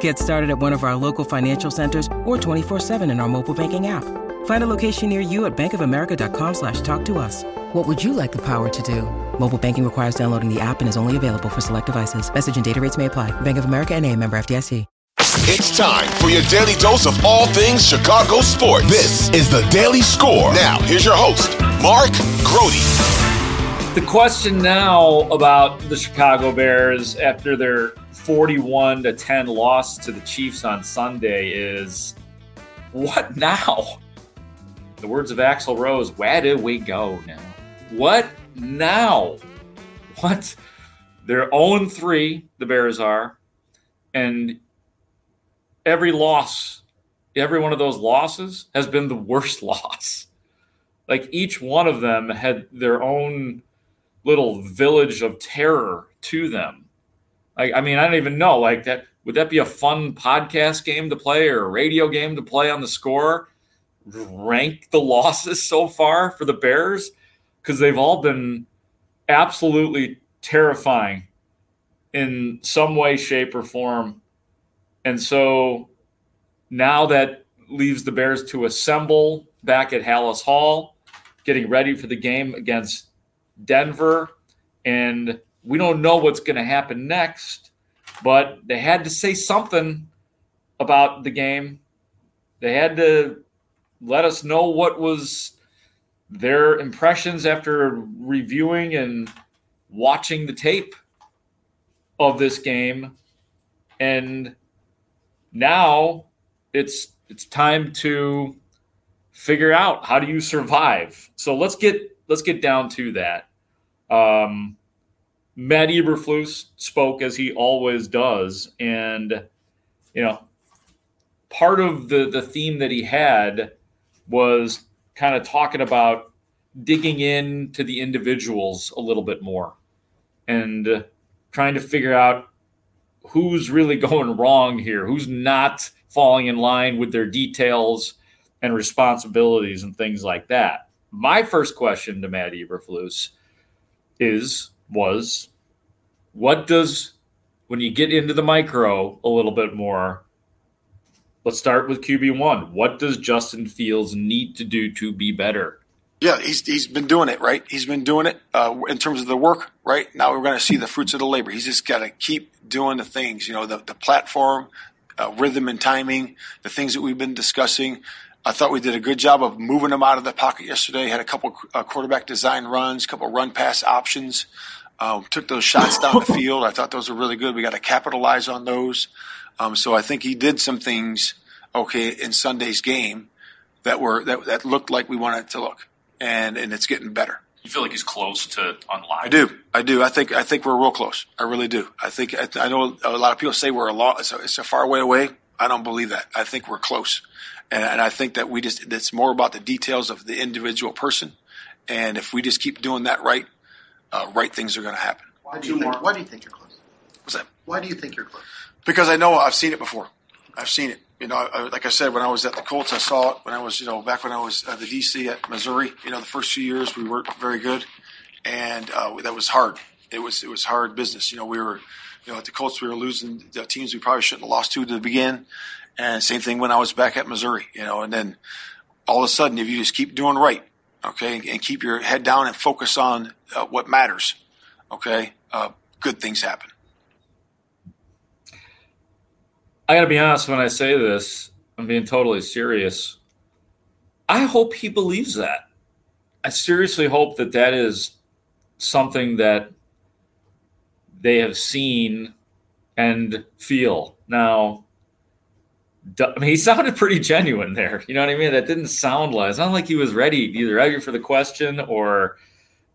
Get started at one of our local financial centers or 24-7 in our mobile banking app. Find a location near you at bankofamerica.com slash talk to us. What would you like the power to do? Mobile banking requires downloading the app and is only available for select devices. Message and data rates may apply. Bank of America and a member FDIC. It's time for your daily dose of all things Chicago sports. This is the Daily Score. Now, here's your host, Mark Grote. The question now about the Chicago Bears after their 41 to 10 loss to the Chiefs on Sunday is what now? The words of Axl Rose, where do we go now? What now? What? They're 0 3, the Bears are. And every loss, every one of those losses has been the worst loss. Like each one of them had their own little village of terror to them. Like, I mean, I don't even know. Like that, would that be a fun podcast game to play or a radio game to play on the score? Rank the losses so far for the Bears because they've all been absolutely terrifying in some way, shape, or form. And so now that leaves the Bears to assemble back at Halas Hall, getting ready for the game against Denver. And we don't know what's going to happen next, but they had to say something about the game. They had to let us know what was their impressions after reviewing and watching the tape of this game. And now it's it's time to figure out how do you survive. So let's get let's get down to that. Um, Matt Eberflus spoke as he always does, and you know, part of the the theme that he had was kind of talking about digging into the individuals a little bit more and trying to figure out who's really going wrong here, who's not falling in line with their details and responsibilities and things like that. My first question to Matt Eberflus is was what does when you get into the micro a little bit more let's start with qb1 what does justin fields need to do to be better? Yeah he's, he's been doing it right? He's been doing it uh, in terms of the work right? Now we're going to see the fruits of the labor. He's just got to keep doing the things you know the, the platform uh, rhythm and timing the things that we've been discussing I thought we did a good job of moving them out of the pocket yesterday. Had a couple uh, quarterback design runs, a couple run pass options. Um, took those shots down the field. I thought those were really good. We got to capitalize on those. Um, so I think he did some things okay in Sunday's game that were that, that looked like we wanted it to look, and and it's getting better. You feel like he's close to unlock. I do. I do. I think. I think we're real close. I really do. I think. I, I know a lot of people say we're a lot. It's a, it's a far way away. I don't believe that. I think we're close. And, and I think that we just, it's more about the details of the individual person. And if we just keep doing that right, uh, right things are going to happen. Why do, you think, why do you think you're close? What's that? Why do you think you're close? Because I know I've seen it before. I've seen it. You know, I, like I said, when I was at the Colts, I saw it. When I was, you know, back when I was at the DC at Missouri, you know, the first few years we weren't very good, and uh, that was hard. It was it was hard business. You know, we were, you know, at the Colts we were losing the teams we probably shouldn't have lost to to begin, and same thing when I was back at Missouri, you know, and then all of a sudden, if you just keep doing right, okay, and keep your head down and focus on uh, what matters, okay, uh, good things happen. I got to be honest when I say this, I'm being totally serious. I hope he believes that. I seriously hope that that is something that they have seen and feel. Now, I mean, he sounded pretty genuine there. You know what I mean? That didn't sound like it's not like he was ready, either ready for the question or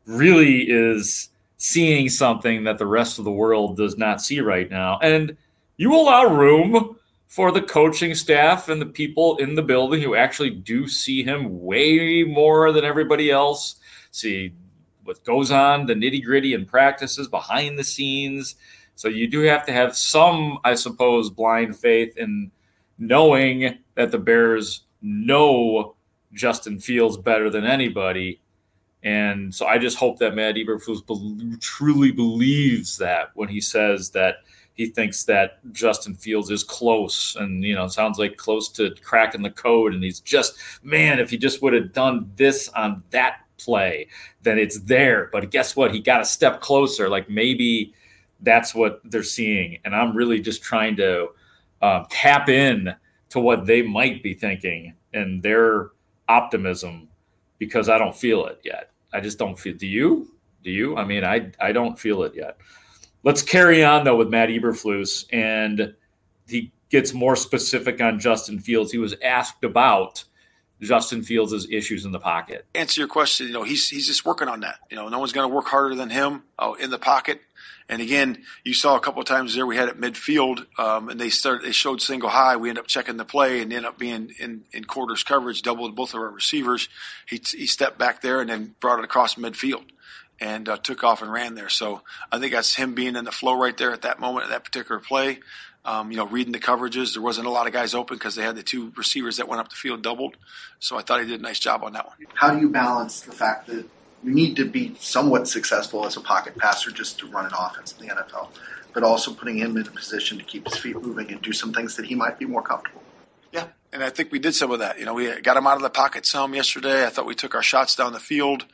really is seeing something that the rest of the world does not see right now. And you allow room for the coaching staff and the people in the building who actually do see him way more than everybody else. See what goes on, the nitty gritty and practices behind the scenes. So you do have to have some, I suppose, blind faith in knowing that the Bears know Justin Fields better than anybody. And so I just hope that Matt Eberflus be- truly believes that when he says that he thinks that Justin Fields is close and, you know, sounds like close to cracking the code. And he's just, man, if he just would have done this on that play, then it's there. But guess what? He got a step closer. Like maybe that's what they're seeing. And I'm really just trying to um, tap in to what they might be thinking and their optimism because I don't feel it yet. I just don't feel. Do you? Do you? I mean, I I don't feel it yet. Let's carry on though with Matt Eberflus, and he gets more specific on Justin Fields. He was asked about Justin Fields' issues in the pocket. Answer your question. You know, he's he's just working on that. You know, no one's going to work harder than him uh, in the pocket. And again, you saw a couple of times there we had it midfield, um, and they started. They showed single high. We end up checking the play and end up being in, in quarters coverage, doubled both of our receivers. He he stepped back there and then brought it across midfield, and uh, took off and ran there. So I think that's him being in the flow right there at that moment, at that particular play. Um, you know, reading the coverages. There wasn't a lot of guys open because they had the two receivers that went up the field doubled. So I thought he did a nice job on that one. How do you balance the fact that you need to be somewhat successful as a pocket passer just to run an offense in the NFL, but also putting him in a position to keep his feet moving and do some things that he might be more comfortable. Yeah, and I think we did some of that. You know, we got him out of the pocket some yesterday. I thought we took our shots down the field.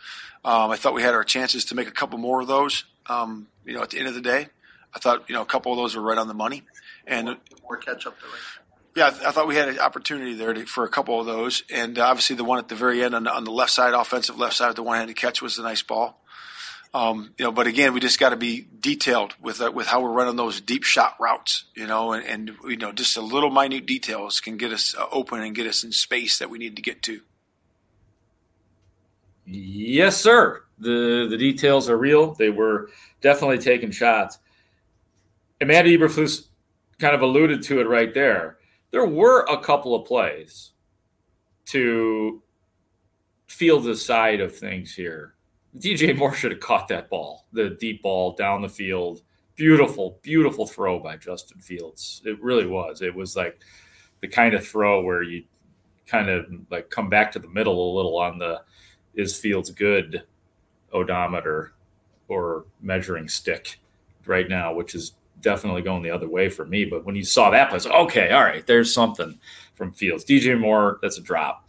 Um, I thought we had our chances to make a couple more of those. Um, you know, at the end of the day, I thought you know a couple of those were right on the money, and more catch up there. Yeah, I, th- I, thought we had an opportunity there to, for a couple of those, and obviously the one at the very end on the, on the left side, offensive left side, the one-handed catch was a nice ball. Um, you know, but again, we just got to be detailed with uh, with how we're running those deep shot routes. You know, and, and you know, just a little minute details can get us uh, open and get us in space that we need to get to. Yes, sir. the The details are real. They were definitely taking shots, and Matt Eberflus kind of alluded to it right there there were a couple of plays to feel the side of things here. DJ Moore should have caught that ball, the deep ball down the field. Beautiful, beautiful throw by Justin Fields. It really was. It was like the kind of throw where you kind of like come back to the middle a little on the is Fields good odometer or measuring stick right now, which is definitely going the other way for me. But when you saw that place, okay, all right, there's something from Fields. DJ Moore, that's a drop.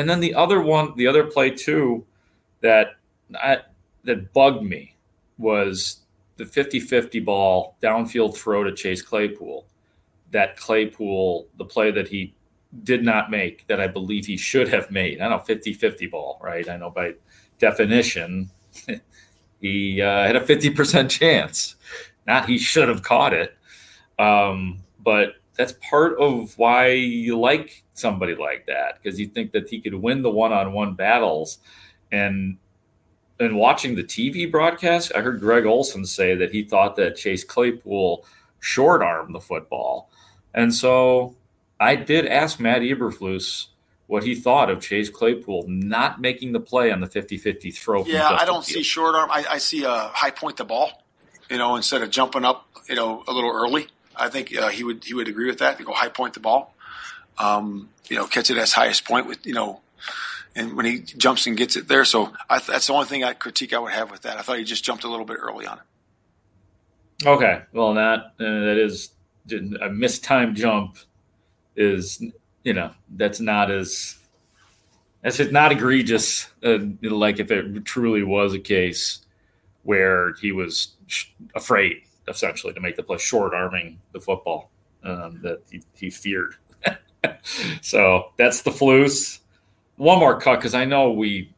And then the other one, the other play too, that I, that bugged me was the 50-50 ball downfield throw to Chase Claypool. That Claypool, the play that he did not make, that I believe he should have made. I know 50-50 ball, right? I know by definition, he uh, had a 50% chance. Not he should have caught it. Um, but that's part of why you like somebody like that because you think that he could win the one-on-one battles and and watching the TV broadcast, I heard Greg Olsen say that he thought that Chase Claypool short arm the football. And so I did ask Matt Eberflus what he thought of Chase Claypool not making the play on the 50-50 throw. Yeah, I don't see short arm. I, I see a high point the ball, you know, instead of jumping up, you know, a little early. I think uh, he would he would agree with that. To go high point the ball, um, you know, catch it at highest point with you know, and when he jumps and gets it there. So I, that's the only thing I critique I would have with that. I thought he just jumped a little bit early on it. Okay, well that uh, that is a mistimed jump is you know that's not as that's just not egregious uh, like if it truly was a case where he was afraid essentially to make the play short arming the football um, that he, he feared so that's the flus one more cut because i know we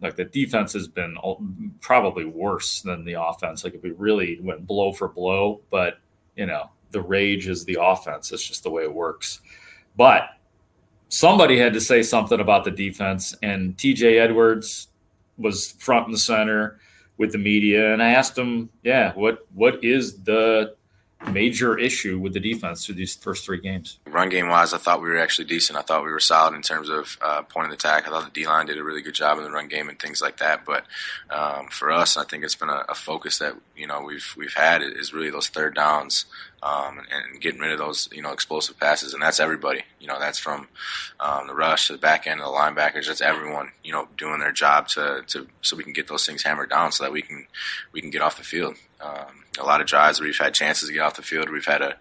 like the defense has been probably worse than the offense like if we really went blow for blow but you know the rage is the offense. It's just the way it works. But somebody had to say something about the defense, and TJ Edwards was front and center with the media. And I asked him, yeah, what what is the major issue with the defense through these first three games? Run game wise, I thought we were actually decent. I thought we were solid in terms of uh, point of attack. I thought the D line did a really good job in the run game and things like that. But um, for us, I think it's been a, a, focus that you know we've we've had is really those third downs. Um, and, and, getting rid of those, you know, explosive passes, and that's everybody. You know, that's from um, the rush to the back end of the linebackers. That's everyone, you know, doing their job to, to so we can get those things hammered down, so that we can we can get off the field. Um, a lot of drives where we've had chances to get off the field. We've had a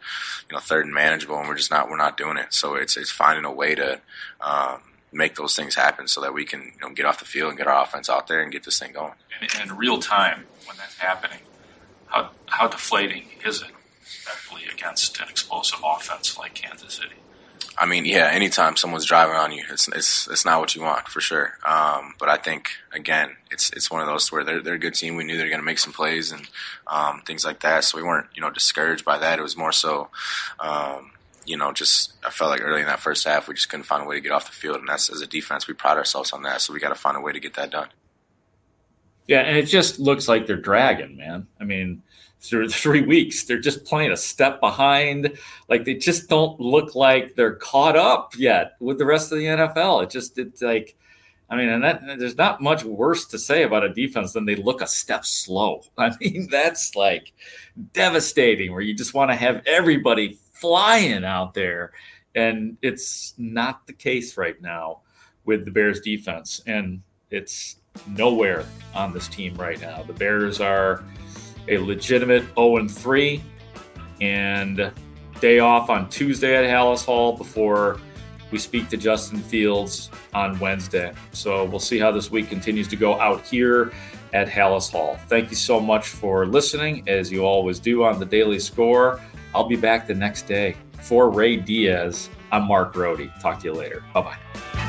you know third and manageable, and we're just not we're not doing it. So it's it's finding a way to um, make those things happen so that we can you know, get off the field and get our offense out there and get this thing going. And in real time, when that's happening, how how deflating is it, especially against an explosive offense like Kansas City? I mean, yeah, anytime someone's driving on you, it's it's it's not what you want for sure. Um, but I think again, it's it's one of those where they're they're a good team. We knew they were going to make some plays and um, things like that, so we weren't you know discouraged by that. It was more so. Um, you know, just I felt like early in that first half, we just couldn't find a way to get off the field, and that's as a defense, we pride ourselves on that. So we got to find a way to get that done. Yeah, and it just looks like they're dragging, man. I mean, through three weeks. They're just playing a step behind. Like they just don't look like they're caught up yet with the rest of the NFL. It just it's like, I mean, and that there's not much worse to say about a defense than they look a step slow. I mean, that's like devastating. Where you just want to have everybody flying out there, and it's not the case right now with the Bears defense, and it's nowhere on this team right now. The Bears are a legitimate 0 3 and day off on Tuesday at Halas Hall before we speak to Justin Fields on Wednesday. So we'll see how this week continues to go out here at Halas Hall. Thank you so much for listening, as you always do on the Daily Score. I'll be back the next day. For Ray Diaz, I'm Mark Grote. Talk to you later. Bye bye.